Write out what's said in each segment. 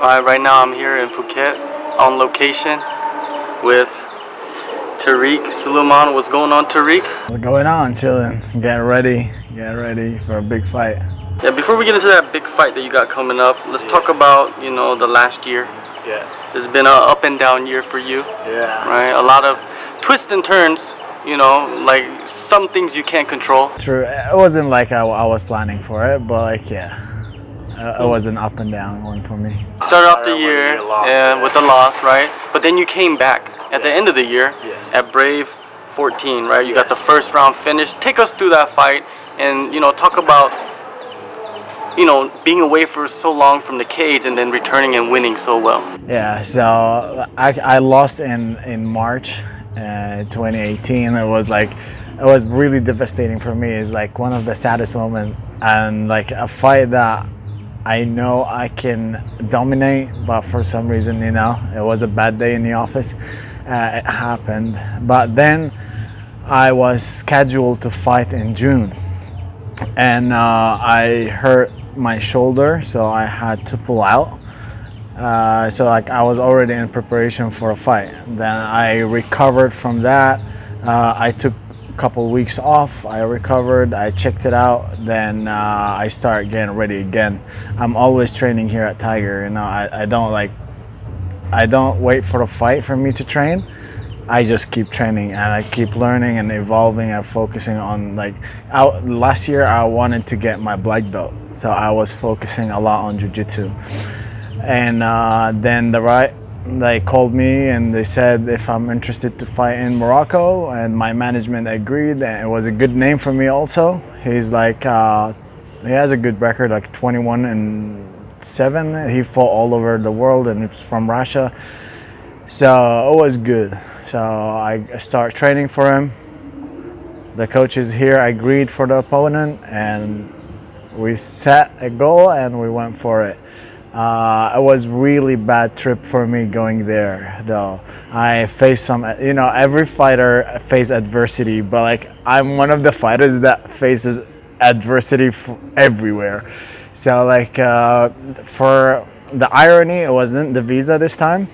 Uh, right now I'm here in Phuket on location with Tariq Suleiman. What's going on, Tariq? What's going on? Chilling. Get ready. Get ready for a big fight. Yeah, before we get into that big fight that you got coming up, let's talk about, you know, the last year. Yeah. It's been a up and down year for you, Yeah. right? A lot of twists and turns, you know, like some things you can't control. True. It wasn't like I, I was planning for it, but like yeah, uh, it was an up and down one for me. Started off the Started with year a loss, and with the loss, right? But then you came back at the end of the year Yes. at Brave 14, right? You got the first round finish. Take us through that fight and, you know, talk about, you know, being away for so long from the cage and then returning and winning so well. Yeah. So I, I lost in in March, uh, 2018. It was like it was really devastating for me. It's like one of the saddest moments and like a fight that I know I can dominate, but for some reason, you know, it was a bad day in the office. Uh, it happened, but then I was scheduled to fight in June, and uh, I hurt my shoulder, so I had to pull out. Uh, so like I was already in preparation for a fight. Then I recovered from that. Uh, I took couple weeks off. I recovered. I checked it out. Then uh, I start getting ready again. I'm always training here at Tiger. You know, I, I don't like. I don't wait for a fight for me to train. I just keep training and I keep learning and evolving and focusing on like out last year I wanted to get my black belt so I was focusing a lot on jiu-jitsu and uh, then the right they called me and they said if I'm interested to fight in Morocco and my management agreed and it was a good name for me also. He's like uh, he has a good record like 21 and 7 he fought all over the world and it's from Russia. So it was good. So I start training for him. The coaches here agreed for the opponent and we set a goal and we went for it uh, it was really bad trip for me going there though i faced some you know every fighter face adversity but like i'm one of the fighters that faces adversity f- everywhere so like uh, for the irony it wasn't the visa this time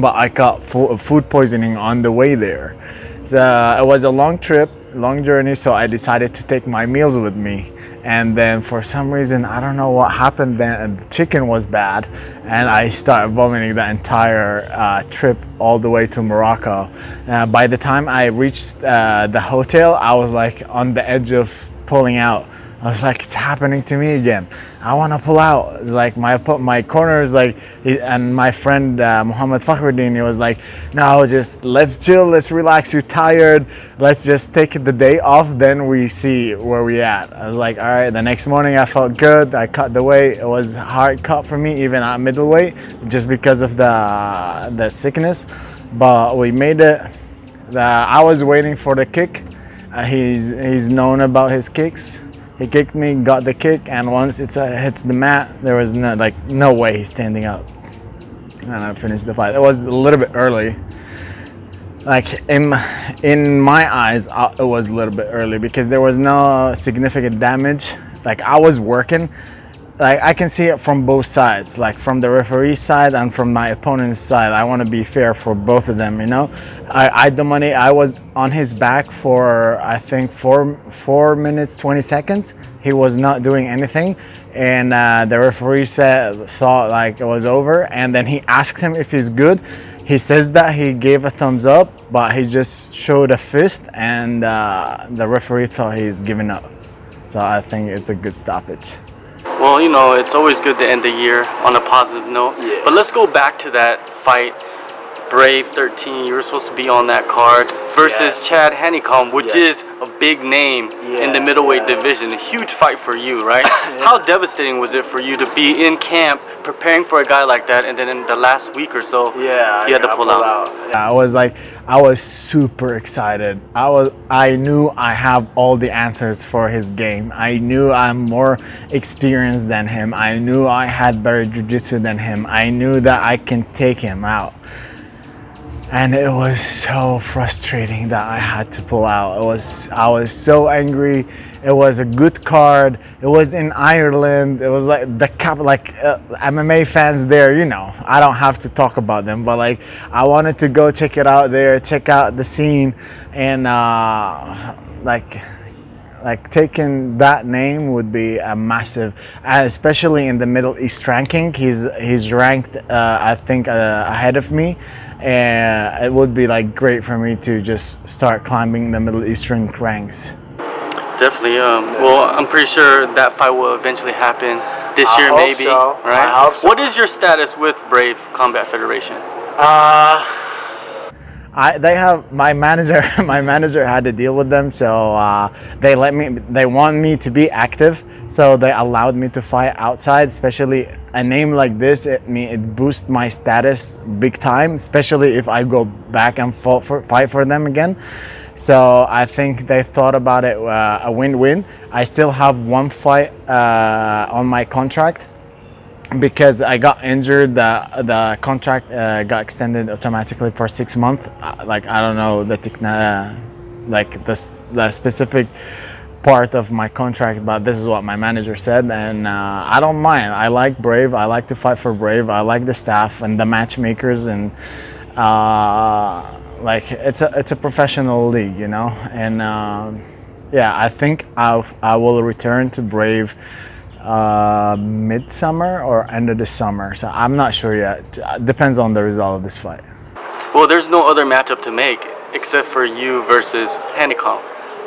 but I got fu- food poisoning on the way there. So it was a long trip, long journey, so I decided to take my meals with me. And then for some reason, I don't know what happened then, the chicken was bad, and I started vomiting the entire uh, trip all the way to Morocco. Uh, by the time I reached uh, the hotel, I was like on the edge of pulling out. I was like, it's happening to me again. I want to pull out. It's like my my corner is like, and my friend uh, Muhammad Fakhruddin, he was like, no, just let's chill, let's relax. You're tired. Let's just take the day off. Then we see where we at. I was like, all right. The next morning, I felt good. I cut the weight. It was hard cut for me, even at middleweight, just because of the the sickness. But we made it. The, I was waiting for the kick. Uh, he's he's known about his kicks. He kicked me, got the kick, and once it uh, hits the mat, there was no like no way he's standing up. And I finished the fight. It was a little bit early. Like in in my eyes, uh, it was a little bit early because there was no significant damage. Like I was working, like I can see it from both sides, like from the referee side and from my opponent's side. I want to be fair for both of them, you know. I, I the money. I was on his back for I think four four minutes twenty seconds. He was not doing anything, and uh, the referee said thought like it was over, and then he asked him if he's good. He says that he gave a thumbs up, but he just showed a fist, and uh, the referee thought he's giving up. So I think it's a good stoppage. Well, you know, it's always good to end the year on a positive note. Yeah. But let's go back to that fight. Brave 13, you were supposed to be on that card versus Yes. Chad Hanekom, which Yes. is a big name in the middleweight yeah. division. A huge fight for you, right? How devastating was it for you to be in camp preparing for a guy like that, and then in the last week or so, Yeah, you had to I pull pulled out. I was like, I was super excited. I was, I knew I have all the answers for his game. I knew I'm more experienced than him. I knew I had better jiu-jitsu than him. I knew that I can take him out. And it was so frustrating that I had to pull out. It was, I was so angry, It was a good card. It was in Ireland. It was like the cup, like uh, MMA fans there. You know, I don't have to talk about them, but like I wanted to go check it out there, check out the scene, and uh, like like taking that name would be a massive, especially in the Middle East ranking. He's he's ranked, uh, I think, uh, ahead of me, and it would be like great for me to just start climbing the Middle Eastern ranks. Definitely. Um, well, I'm pretty sure that fight will eventually happen this I year, hope maybe. so. Right? I hope so. What is your status with Brave Combat Federation? Uh, I they have my manager. My manager had to deal with them, so uh, they let me. They want me to be active, so they allowed me to fight outside. Especially a name like this, it me it boosts my status big time. Especially if I go back and for, fight for them again. So I think they thought about it uh, a win-win. I still have one fight uh, on my contract because I got injured, the the contract uh, got extended automatically for six months. Uh, like I don't know the techna- like the the specific part of my contract, but this is what my manager said, and uh, I don't mind. I like Brave. I like to fight for Brave. I like the staff and the matchmakers, and uh, like it's a it's a professional league, you know. And uh, yeah, I think I I will return to Brave uh, midsummer or end of the summer. So I'm not sure yet. Uh, Depends on the result of this fight. Well, there's no other matchup to make except for you versus Hanekom.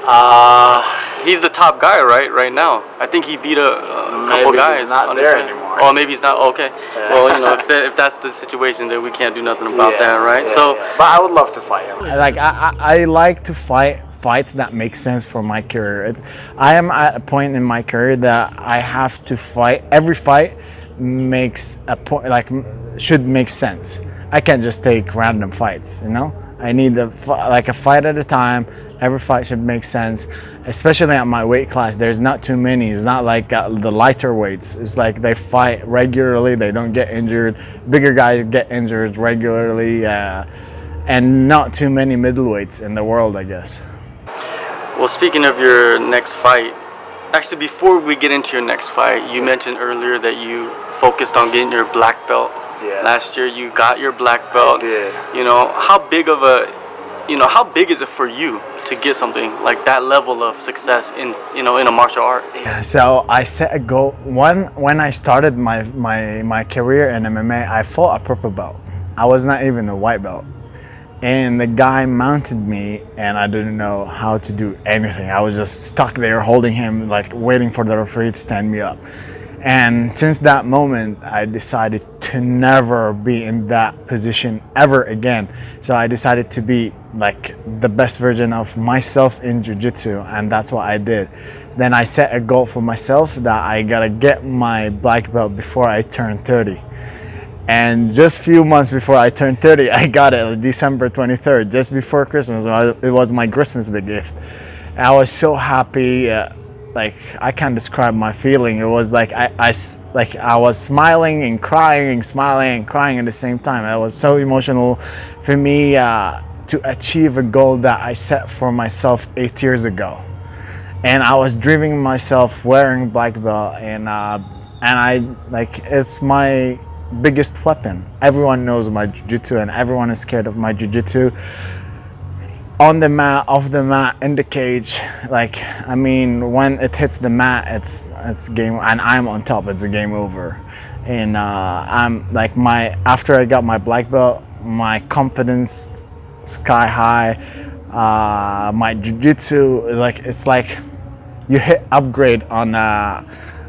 Uh, He's the top guy, right? Right now, I think he beat a, a couple Maybe guys. he's not on there anymore. Oh, maybe he's not. Okay. Well, you know, if, that, if that's the situation, then we can't do nothing about that, right? so, but I would love to fight him. Like I, I, I like to fight fights that make sense for my career. It, I am at a point in my career that I have to fight. Every fight makes a point, like should make sense. I can't just take random fights. You know, I need fi- like a fight at a time. Every fight should make sense, especially at my weight class. There's not too many. It's not like uh, the lighter weights. It's like they fight regularly. They don't get injured. Bigger guys get injured regularly, uh, and not too many middleweights in the world, I guess. Well, speaking of your next fight, actually, before we get into your next fight, you mentioned earlier that you focused on getting your black belt. Yeah. Last year, you got your black belt. did. You know, how big of a, you know, how big is it for you to get something like that level of success in, you know, in a martial art? Yeah. So I set a goal. One when I started my my my career in MMA, I fought a purple belt. I was not even a white belt, and the guy mounted me, and I didn't know how to do anything. I was just stuck there holding him, like waiting for the referee to stand me up. And since that moment, I decided to never be in that position ever again. So I decided to be like the best version of myself in jiu-jitsu, and that's what I did. Then I set a goal for myself that I gotta get my black belt before I turn 30. And just few months before I turned 30, I got it on December 23rd, just before Christmas. It was my Christmas big gift. And I was so happy. Uh, like I can't describe my feeling. It was like I, I like I was smiling and crying and smiling and crying at the same time. It was so emotional for me uh, to achieve a goal that I set for myself eight years ago and I was driving myself wearing black belt, and uh, and I like it's my biggest weapon. Everyone knows my jiu-jitsu, and everyone is scared of my jiu-jitsu. On the mat, off the mat, in the cage, like I mean, when it hits the mat, it's it's game, and I'm on top. It's a game over, and uh, I'm like my after I got my black belt, my confidence sky high. Uh, my jiu-jitsu, like it's like you hit upgrade on a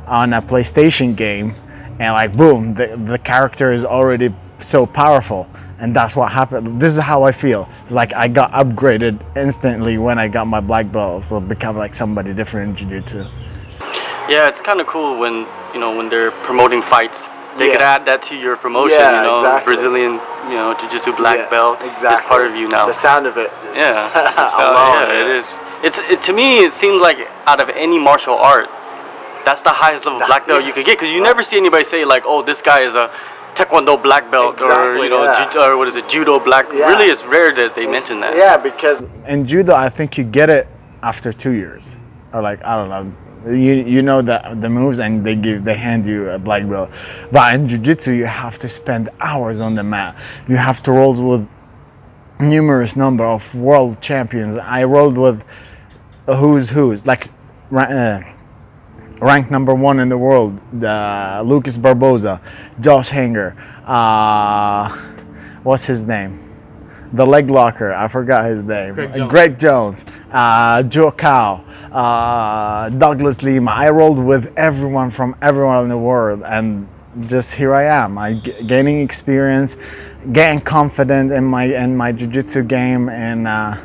on a PlayStation game, and like boom, the the character is already so powerful, and that's what happened. This is how I feel. It's like I got upgraded instantly when I got my black belt, so become like somebody different in jiu-jitsu. Yeah, it's kind of cool when you know when they're promoting fights. They could add that to your promotion. Yeah, you know, exactly. Brazilian, you know, jiu-jitsu black belt exactly. is part of you now. The sound of it. Is yeah, so, yeah, it is. It's it, to me. It seems like out of any martial art, that's the highest level That- black belt you could get because you never see anybody say like, "Oh, this guy is a taekwondo black belt," or you know, yeah. ju- or what is it, judo black. Yeah. Really, it's rare that they mention that. Yeah, because in judo, I think you get it after two years or like I don't know. You you know the the moves and they give they hand you a black belt. But in jiu-jitsu you have to spend hours on the mat. You have to roll with numerous number of world champions. I rolled with who's who's like uh, ranked number one in the world, uh, Lucas Barbosa, Josh Hinger, uh, what's his name? The leg locker, I forgot his name. Craig Jones. Craig Jones, uh, Joe Cow, uh, Douglas Lima. I rolled with everyone from everyone in the world, and just here I am. I g- gaining experience, getting confident in my in my jiu-jitsu game, and uh,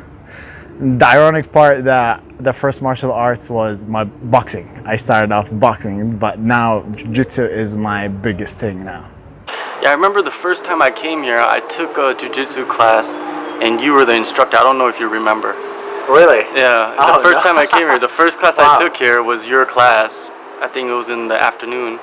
the ironic part that the first martial arts was my boxing. I started off boxing, but now jiu-jitsu is my biggest thing now. Yeah, I remember the first time I came here, I took a jujitsu class, and you were the instructor. I don't know if you remember. Really? Yeah, Oh, the first no. time I came here, the first class Wow. I took here was your class. I think it was in the afternoon.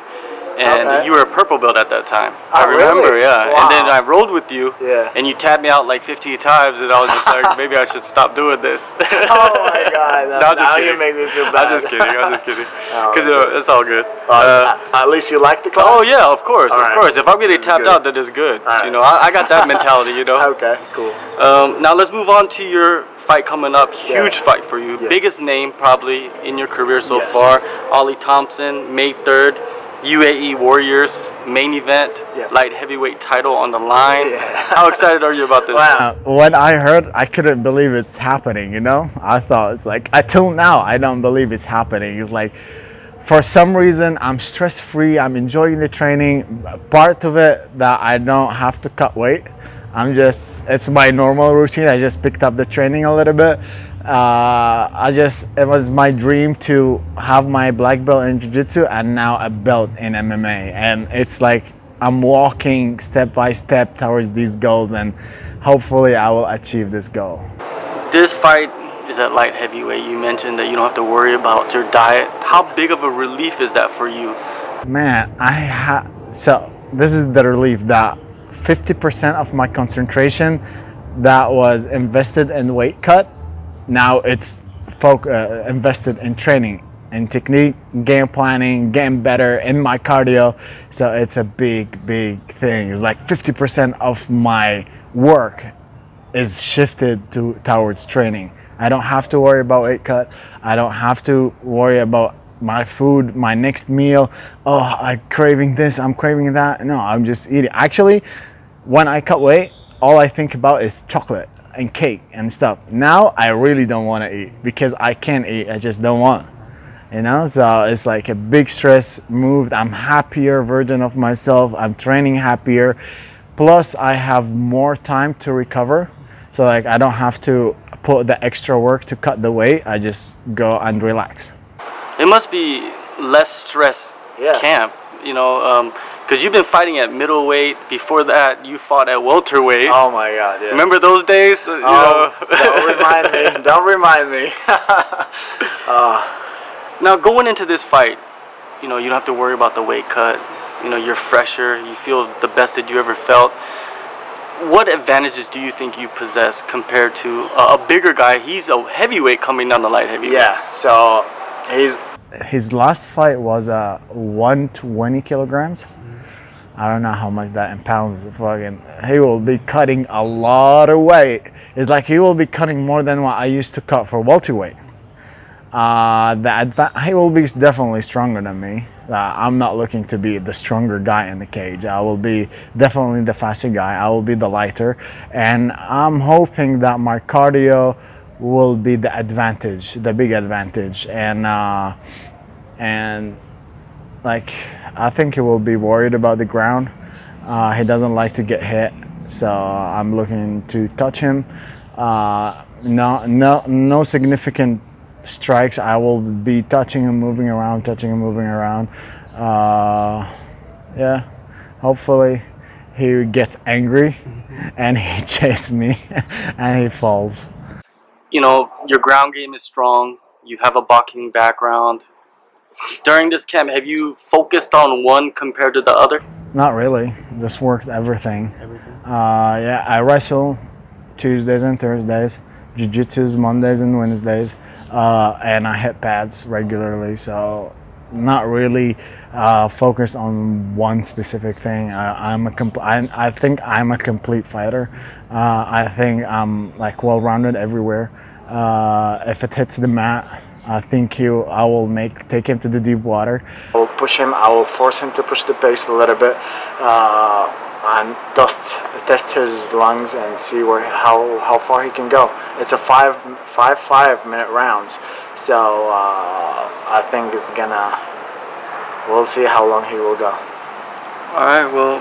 And Okay. you were a purple belt at that time. Oh, I remember, really? yeah. And then I rolled with you, Yeah. and you tapped me out like 15 times, and I was just like, maybe I should stop doing this. Oh my God! No, just now you make me feel bad. I'm just kidding. I'm just kidding. Oh, Because okay. it's all good. Uh, Uh, at least you like the class. oh yeah, of course, All of right. course. If I'm getting tapped good. out, then it's good. All You right. know, I, I got that mentality. You know. Okay. Cool. Um, now let's move on to your fight coming up. Huge Yeah. fight for you. Yeah. Biggest name probably in your career so Yes. far. Ollie Thompson, May 3rd. UAE Warriors main event, Yeah. light heavyweight title on the line. Yeah. How excited are you about this? Uh, when I heard, I couldn't believe it's happening. You know, I thought it's like until now, I don't believe it's happening. It's like for some reason I'm stress free. I'm enjoying the training. Part of it that I don't have to cut weight. I'm just it's my normal routine. I just picked up the training a little bit. Uh, I just it was my dream to have my black belt in jiu-jitsu and now a belt in MMA and it's like I'm walking step by step towards these goals and hopefully I will achieve this goal. This fight is at light heavyweight. You mentioned that you don't have to worry about your diet. How big of a relief is that for you? Man, I ha so this is the relief that 50% of my concentration that was invested in weight cut now it's folk uh, invested in training in technique game planning getting better in my cardio so it's a big big thing it's like 50% of my work is shifted to towards training. I don't have to worry about weight cut. I don't have to worry about my food, my next meal. Oh, I'm craving this, I'm craving that. No, I'm just eating. Actually, when I cut weight, all I think about is chocolate and cake and stuff. Now I really don't want to eat because I can't eat. I just don't want. You know, so it's like a big stress moved. I'm happier version of myself. I'm training happier. Plus, I have more time to recover. So like I don't have to put the extra work to cut the weight. I just go and relax. It must be less stress Yes. camp, you know, um, because you've been fighting at middleweight. Before that, you fought at welterweight. Oh my God! Yes. Remember those days? Uh, You Oh, know? don't remind me. Don't remind me. Now going into this fight, you know, you don't have to worry about the weight cut. You know, you're fresher. You feel the best that you ever felt. What advantages do you think you possess compared to a, a bigger guy? He's a heavyweight coming down the light heavyweight. Yeah. So he's his last fight was uh 120 kilograms. I don't know how much that in pounds. Fucking, he will be cutting a lot of weight. It's like he will be cutting more than what I used to cut for welterweight. Uh, the adva- he will be definitely stronger than me. Uh, I'm not looking to be the stronger guy in the cage. I will be definitely the faster guy. I will be the lighter, and I'm hoping that my cardio will be the advantage, the big advantage, and uh, and like I think he will be worried about the ground. Uh, he doesn't like to get hit, so I'm looking to touch him. Uh, no, no, no significant strikes. I will be touching him, moving around, touching him, moving around. Uh, yeah, hopefully he gets angry and he chases me and he falls. You know, your ground game is strong. You have a boxing background. During this camp, have you focused on one compared to the other? Not really. Just worked everything. Uh, yeah, I wrestle Tuesdays and Thursdays. Jiu-jitsu's Mondays and Wednesdays. uh, and I hit pads regularly. So not really uh, focused on one specific thing. I, I'm a compl- I, I think I'm a complete fighter. Uh, I think I'm like well-rounded everywhere. Uh, if it hits the mat, I think you. I will make take him to the deep water. I will push him. I will force him to push the pace a little bit, uh, and dust test his lungs and see where how how far he can go. It's a five five five minute rounds, so uh, I think it's gonna. We'll see how long he will go. All right, well,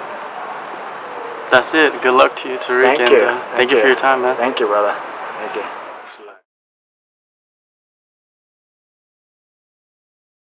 that's it. Good luck to you, Tariq. Thank and, you. Uh, thank, you for your time, man. Thank you, brother. Thank you.